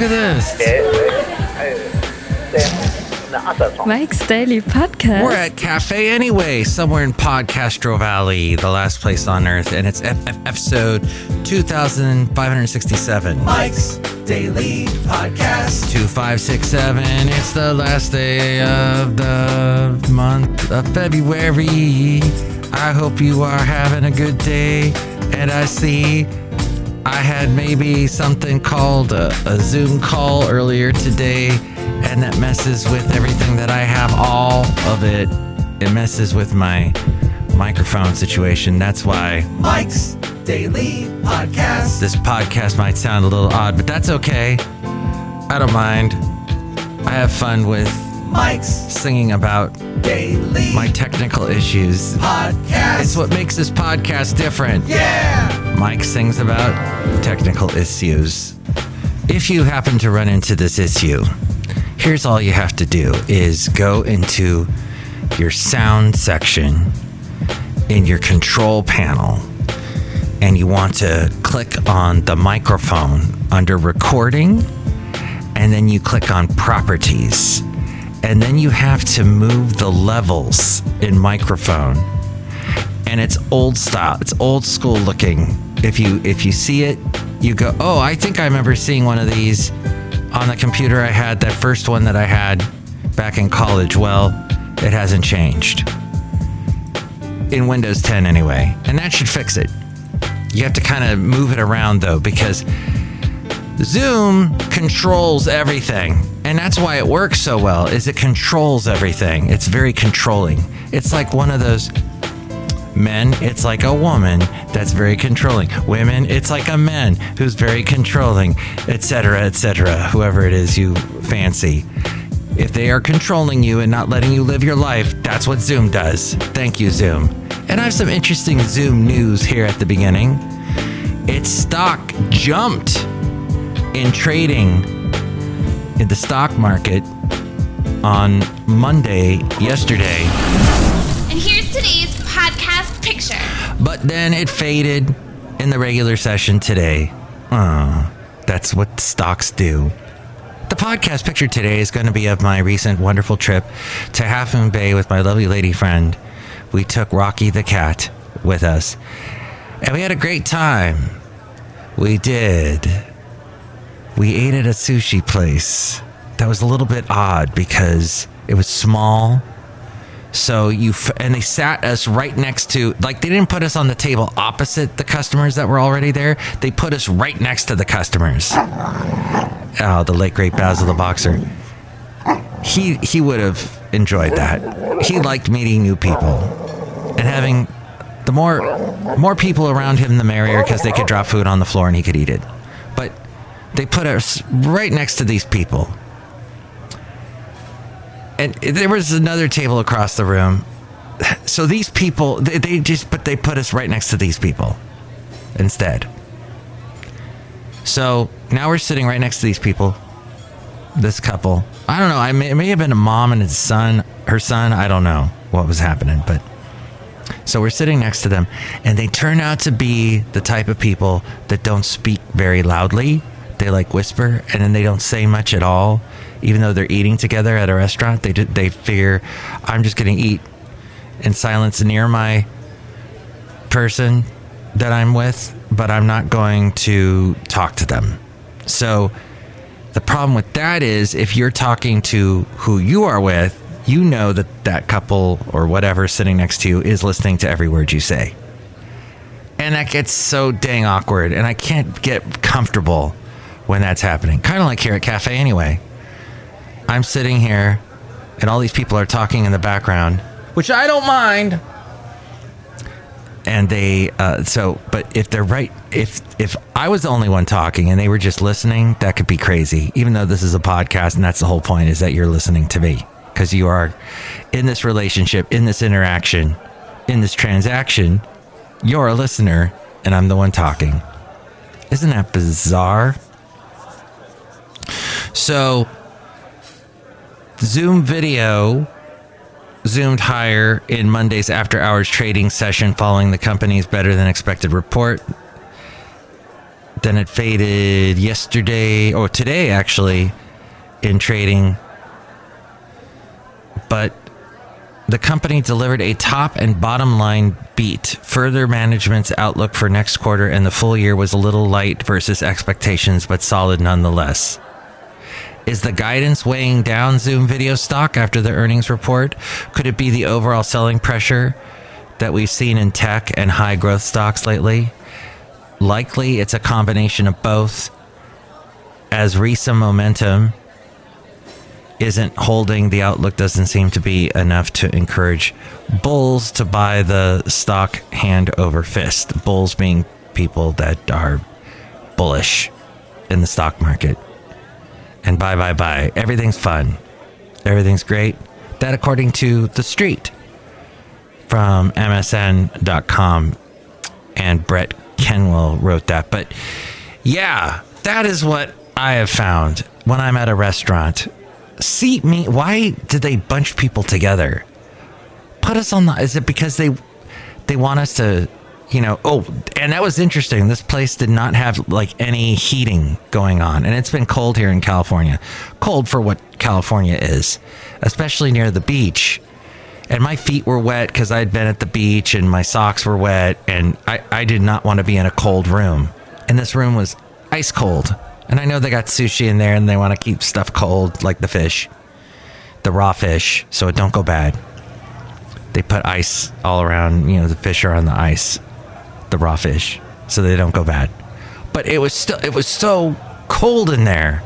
Look at this. Mike's Daily Podcast. We're at Cafe Anyway, somewhere in Podcastro Valley, the last place on earth, and it's F- F- episode 2567. Mike's Daily Podcast. 2567. It's the last day of the month of February. I hope you are having a good day. And I see I had maybe something called a, a Zoom call earlier today, and that messes with everything that I have. All of it. It messes with my microphone situation. That's why Mike's Daily Podcast. this podcast might sound a little odd, but that's okay. I don't mind. I have fun with Mike's singing about Daily my technical issues. Podcast. It's what makes this podcast different. yeah. Mike sings about technical issues. If you happen to run into this issue, here's all you have to do is go into your sound section in your control panel and you want to click on the microphone under recording and then you click on properties and then you have to move the levels in microphone. And it's old style. It's old school looking. If you if you see it you go oh i think i remember seeing one of these on the computer i had that first one that i had back in college. Well it hasn't changed. In windows 10 anyway. And that should fix it. You have to kind of move it around though because Zoom controls everything. And that's why it works so well is it controls everything. It's very controlling. It's like one of those men, it's like a woman that's very controlling. Women, it's like a man who's very controlling, etc., etc., whoever it is you fancy. If they are controlling you and not letting you live your life, that's what Zoom does. Thank you, Zoom. And I have some interesting Zoom news here at the beginning. Its stock jumped in trading in the stock market on Monday, yesterday, And here's today's podcast picture. but then it faded in the regular session today. Oh, that's what stocks do. The podcast picture today is going to be of my recent wonderful trip to Half Moon Bay with my lovely lady friend. We took Rocky the cat with us, and we had a great time. We did. We ate at a sushi place. That was a little bit odd because it was small. So you f- and they sat us right next to like they didn't put us on the table opposite the customers that were already there. They put us right next to the customers. Oh, the late great Basil the boxer. He he would have enjoyed that. He liked meeting new people and having the more more people around him the merrier because they could drop food on the floor and he could eat it. They put us right next to these people. And there was another table across the room. So these people, they, they just, but they put us right next to these people instead. So now we're sitting right next to these people, this couple. I don't know. I may, it may have been a mom and his son, her son. I don't know what was happening, but so we're sitting next to them, and they turn out to be the type of people that don't speak very loudly. They like whisper, and then they don't say much at all. Even though they're eating together at a restaurant, they they figure I'm just going to eat in silence near my person that I'm with, but I'm not going to talk to them. So the problem with that is if you're talking to who you are with, you know that that couple or whatever sitting next to you is listening to every word you say. And that gets so dang awkward, and I can't get comfortable when that's happening. Kind of like here at Cafe Anyway. I'm sitting here, and all these people are talking in the background, which I don't mind. And they, uh, so, but if they're right, if if I was the only one talking and they were just listening, that could be crazy. Even though this is a podcast, and that's the whole point, is that you're listening to me because you are in this relationship, in this interaction, in this transaction. You're a listener, and I'm the one talking. Isn't that bizarre? So, Zoom video zoomed higher in Monday's after hours trading session following the company's better than expected report. Then it faded yesterday or today, actually, in trading. But the company delivered a top and bottom line beat. Further management's outlook for next quarter and the full year was a little light versus expectations, but solid nonetheless. Is the guidance weighing down Zoom video stock after the earnings report? Could it be the overall selling pressure that we've seen in tech and high growth stocks lately? Likely it's a combination of both, as recent momentum isn't holding, the outlook doesn't seem to be enough to encourage bulls to buy the stock hand over fist. Bulls being people that are bullish in the stock market. And buy, buy, buy. Everything's fun. Everything's great. That, according to The Street from MSN.com. And Bret Kenwell wrote that. But yeah, that is what I have found when I'm at a restaurant seat me. Why did they bunch people together? Put us on the. Is it because they they want us to, you know? Oh, and that was interesting. This place did not have like any heating going on, and it's been cold here in California. Cold for what California is, especially near the beach. And my feet were wet because I'd been at the beach, and my socks were wet, and I, I did not want to be in a cold room. And this room was ice cold. And I know they got sushi in there and they want to keep stuff cold, like the fish, the raw fish, so it don't go bad. They put ice all around, you know, the fish are on the ice, the raw fish, so they don't go bad. But it was still, it was so cold in there.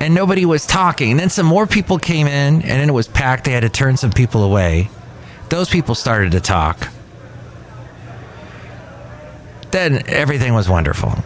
And nobody was talking. And then some more people came in, and then it was packed. They had to turn some people away. Those people started to talk. Then everything was wonderful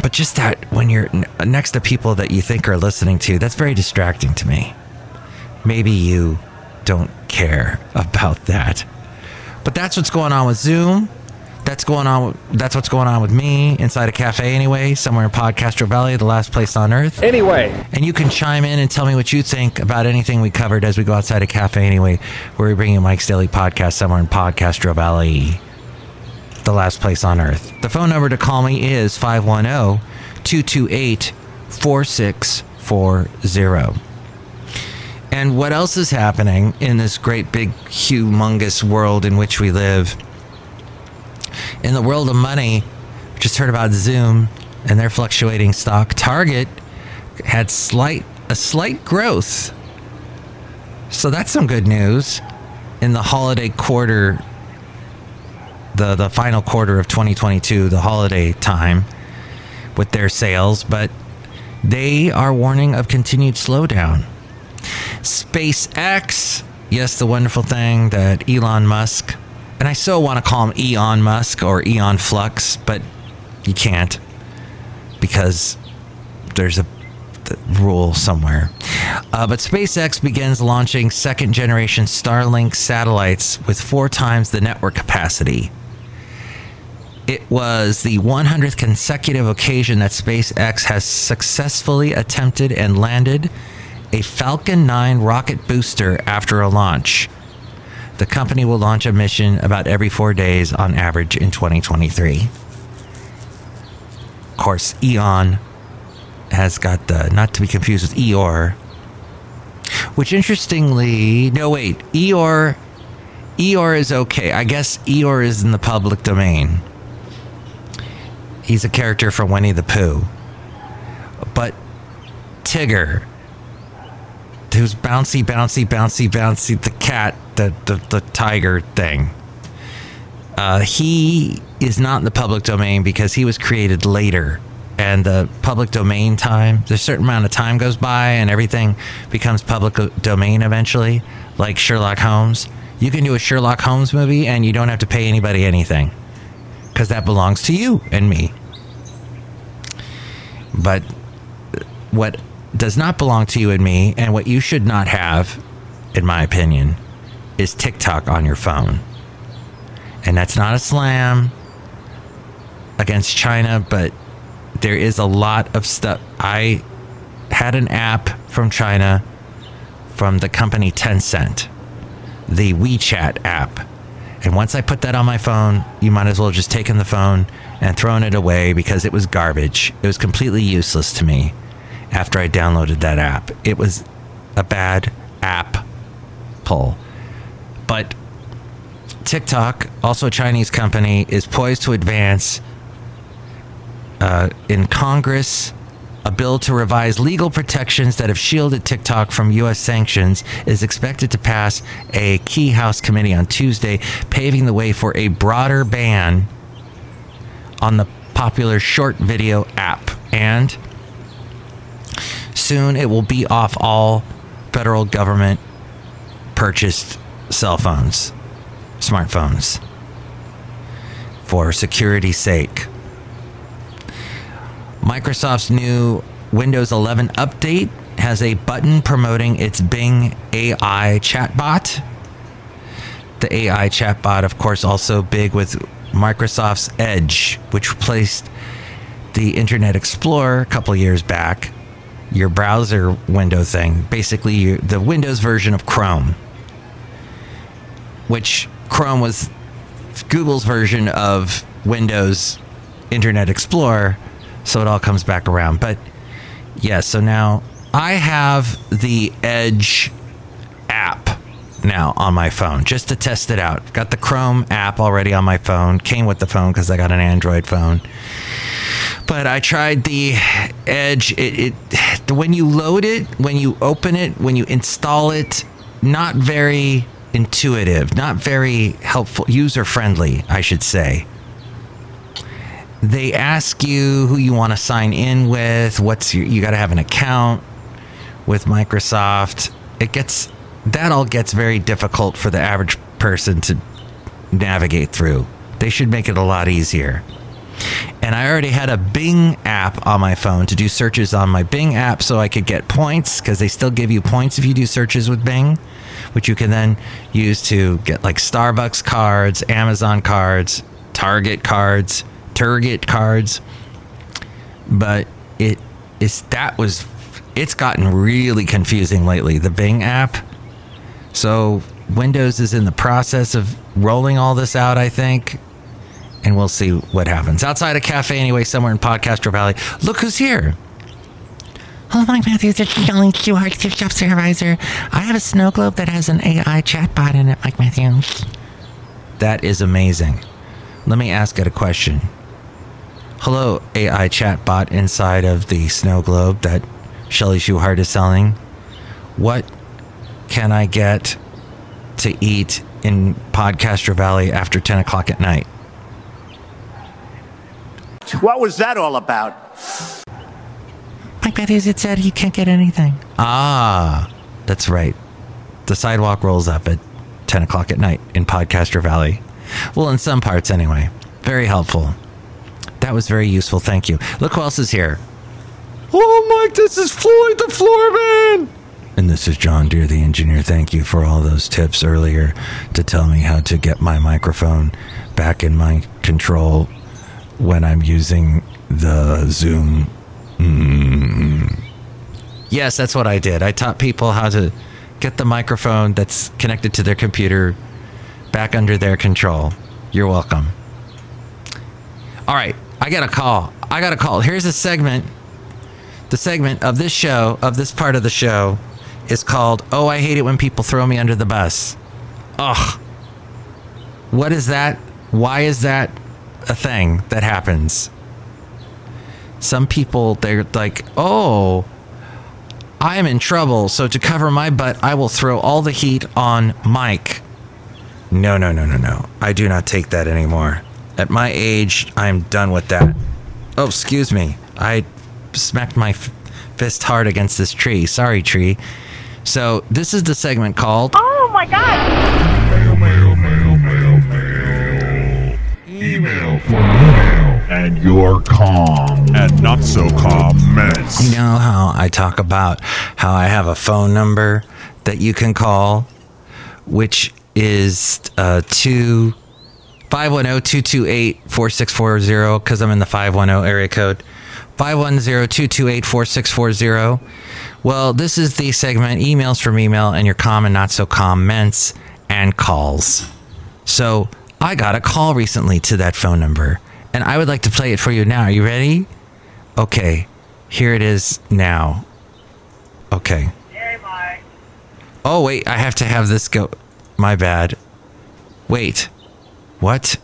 but just that when you're next to people that you think are listening to, that's very distracting to me. Maybe you don't care about that. But that's what's going on with Zoom. That's going on. That's what's going on with me inside a cafe anyway, somewhere in Podcastro Valley, the last place on earth. Anyway, and you can chime in and tell me what you think about anything we covered as we go outside a cafe anyway, where we bring you Mike's Daily Podcast somewhere in Podcastro Valley the last place on earth. The phone number to call me is 510 228 4640. And what else is happening in this great big humongous world in which we live? In the world of money, just heard about Zoom and their fluctuating stock. Target had slight a slight growth. So that's some good news in the holiday quarter the the final quarter of 2022, the holiday time, with their sales, but they are warning of continued slowdown. SpaceX, yes, the wonderful thing that Elon Musk, and I so want to call him Eon Musk or Aeon Flux, but you can't because there's a rule somewhere. Uh, but SpaceX begins launching second generation Starlink satellites with four times the network capacity. It was the 100th consecutive occasion that SpaceX has successfully attempted and landed a Falcon 9 rocket booster after a launch. The company will launch a mission about every four days on average in 2023. Of course, Eon has got the, not to be confused with Eeyore, which interestingly, no, wait, Eeyore, Eeyore is okay. I guess Eeyore is in the public domain. He's a character from Winnie the Pooh. But Tigger, who's bouncy, bouncy, bouncy, bouncy, the cat, the, the, the tiger thing. Uh, he is not in the public domain because he was created later. And the public domain time, there's a certain amount of time goes by and everything becomes public domain eventually, like Sherlock Holmes. You can do a Sherlock Holmes movie and you don't have to pay anybody anything because that belongs to you and me. But what does not belong to you and me, and what you should not have, in my opinion, is TikTok on your phone. And that's not a slam against China, but there is a lot of stuff. I had an app from China from the company Tencent, the WeChat app And once I put that on my phone, you might as well just taken the phone and thrown it away because it was garbage. It was completely useless to me after I downloaded that app. It was a bad app pull. But TikTok, also a Chinese company, is poised to advance uh, in Congress a bill to revise legal protections that have shielded TikTok from U.S. sanctions is expected to pass a key House committee on Tuesday, paving the way for a broader ban on the popular short video app. And soon it will be off all federal government purchased cell phones, smartphones, for security's sake. Microsoft's new Windows 11 update has a button promoting its Bing AI chatbot. The AI chatbot, of course, also big with Microsoft's Edge, which replaced the Internet Explorer a couple years back, your browser window thing, basically the Windows version of Chrome, which Chrome was Google's version of Windows Internet Explorer so it all comes back around. But yeah, so now I have the Edge app now on my phone just to test it out. Got the Chrome app already on my phone. Came with the phone because I got an Android phone. But I tried the Edge. It, it when you load it, when you open it, when you install it, not very intuitive, not very helpful, user friendly, I should say they ask you who you want to sign in with. What's your, you got to have an account with Microsoft. It gets that all gets very difficult for the average person to navigate through. They should make it a lot easier. And I already had a Bing app on my phone to do searches on my Bing app so I could get points because they still give you points if you do searches with Bing, which you can then use to get like Starbucks cards, Amazon cards, Target cards Target cards, but it is that was it's gotten really confusing lately. The Bing app. So Windows is in the process of rolling all this out, I think, and we'll see what happens. Outside a cafe, anyway, somewhere in Podcastro Valley. Look who's here. Hello, Mike Matthews. It's Shelly Stewart, Chef Supervisor. I have a snow globe that has an AI chatbot in it, Mike Matthews. That is amazing. Let me ask it a question. Hello, AI chatbot inside of the snow globe that Chely Shoehart is selling. What can I get to eat in Podcastro Valley after 10 o'clock at night? What was that all about? Mike Matthews, it said you can't get anything. Ah, that's right. The sidewalk rolls up at 10 o'clock at night in Podcastro Valley. Well, in some parts anyway. Very helpful. That was very useful. Thank you. Look who else is here. Oh, Mike, this is Floyd the Floorman. And this is John Deer, the engineer. Thank you for all those tips earlier to tell me how to get my microphone back in my control when I'm using the Zoom. Mm. Yes, that's what I did. I taught people how to get the microphone that's connected to their computer back under their control. You're welcome. All right. I got a call. I got a call. Here's a segment. The segment of this show, of this part of the show, is called Oh, I Hate It When People Throw Me Under the Bus. Ugh. What is that? Why is that a thing that happens? Some people, they're like, oh, I am in trouble. So to cover my butt, I will throw all the heat on Mike. No, no, no, no, no. I do not take that anymore. At my age, I'm done with that. Oh, excuse me. I smacked my f- fist hard against this tree. Sorry, tree. So, this is the segment called. Oh my god! Oh Email for email. And your calm and not so calm mess. You know how I talk about how I have a phone number that you can call, which is uh, two 510-228-4640 because I'm in the 510 area code. 510-228-4640. Well, this is the segment emails from email and your calm and not so comments and calls. So I got a call recently to that phone number, and I would like to play it for you now. Are you ready? Okay, here it is now. Okay. Hey, Mike. Oh, wait, I have to have this go. My bad. Wait. What?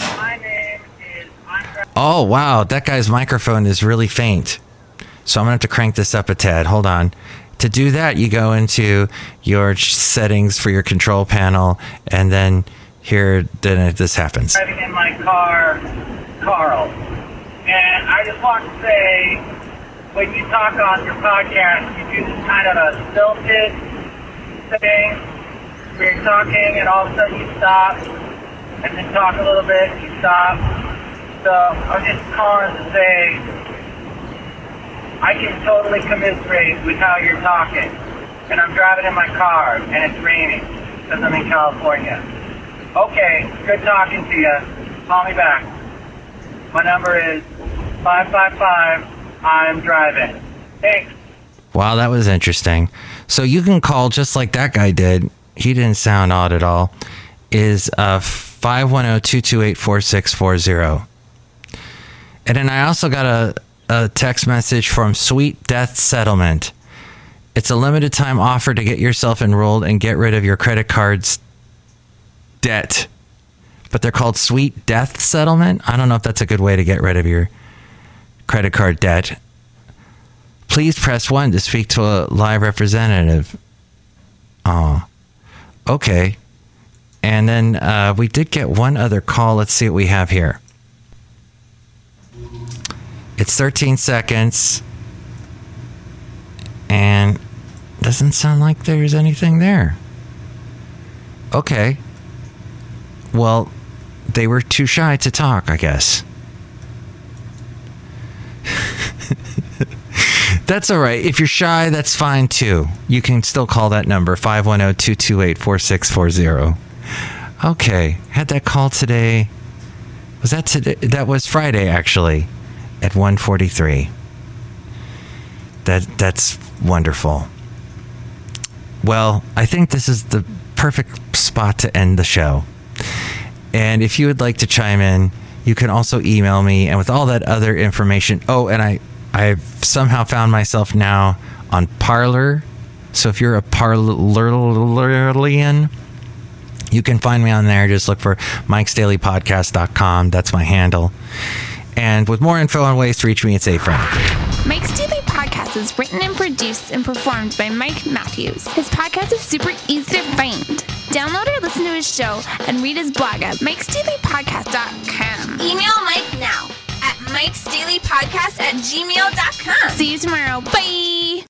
My name is Andre. Oh, wow, that guy's microphone is really faint. So I'm going to have to crank this up a tad. Hold on. To do that, you go into your settings for your control panel, and then here, then this happens. driving in my car, Carl. And I just want to say, when you talk on your podcast, you do this kind of a stilted thing you're talking and all of a sudden you stop and then talk a little bit and you stop. So I was just calling to say I can totally commiserate with how you're talking. And I'm driving in my car and it's raining because I'm in California. Okay, good talking to you. Call me back. My number is 555. I'm driving. Thanks. Wow, that was interesting. So you can call just like that guy did. He didn't sound odd at all. Is uh 510-228-4640. And then I also got a, a text message from Sweet Death Settlement. It's a limited time offer to get yourself enrolled and get rid of your credit card's debt. But they're called Sweet Death Settlement. I don't know if that's a good way to get rid of your credit card debt. Please press 1 to speak to a live representative. Oh, okay. And then uh, we did get one other call. Let's see what we have here. It's 13 seconds. And doesn't sound like there's anything there. Okay. Well, they were too shy to talk, I guess. That's all right. If you're shy, that's fine too. You can still call that number 510 228 4640. Okay. Had that call today. Was that today? That was Friday actually at 143. That that's wonderful. Well, I think this is the perfect spot to end the show. And if you would like to chime in, you can also email me and with all that other information. Oh, and I I've somehow found myself now on Parler. So if you're a Parlorian, you can find me on there. Just look for mikesdailypodcast.com. That's my handle. And with more info on ways to reach me, it's A friend. Mike's Daily Podcast is written and produced and performed by Mike Matthews. His podcast is super easy to find. Download or listen to his show and read his blog at mikesdailypodcast.com. Email Mike now at mikesdailypodcast at gmail.com. See you tomorrow. Bye.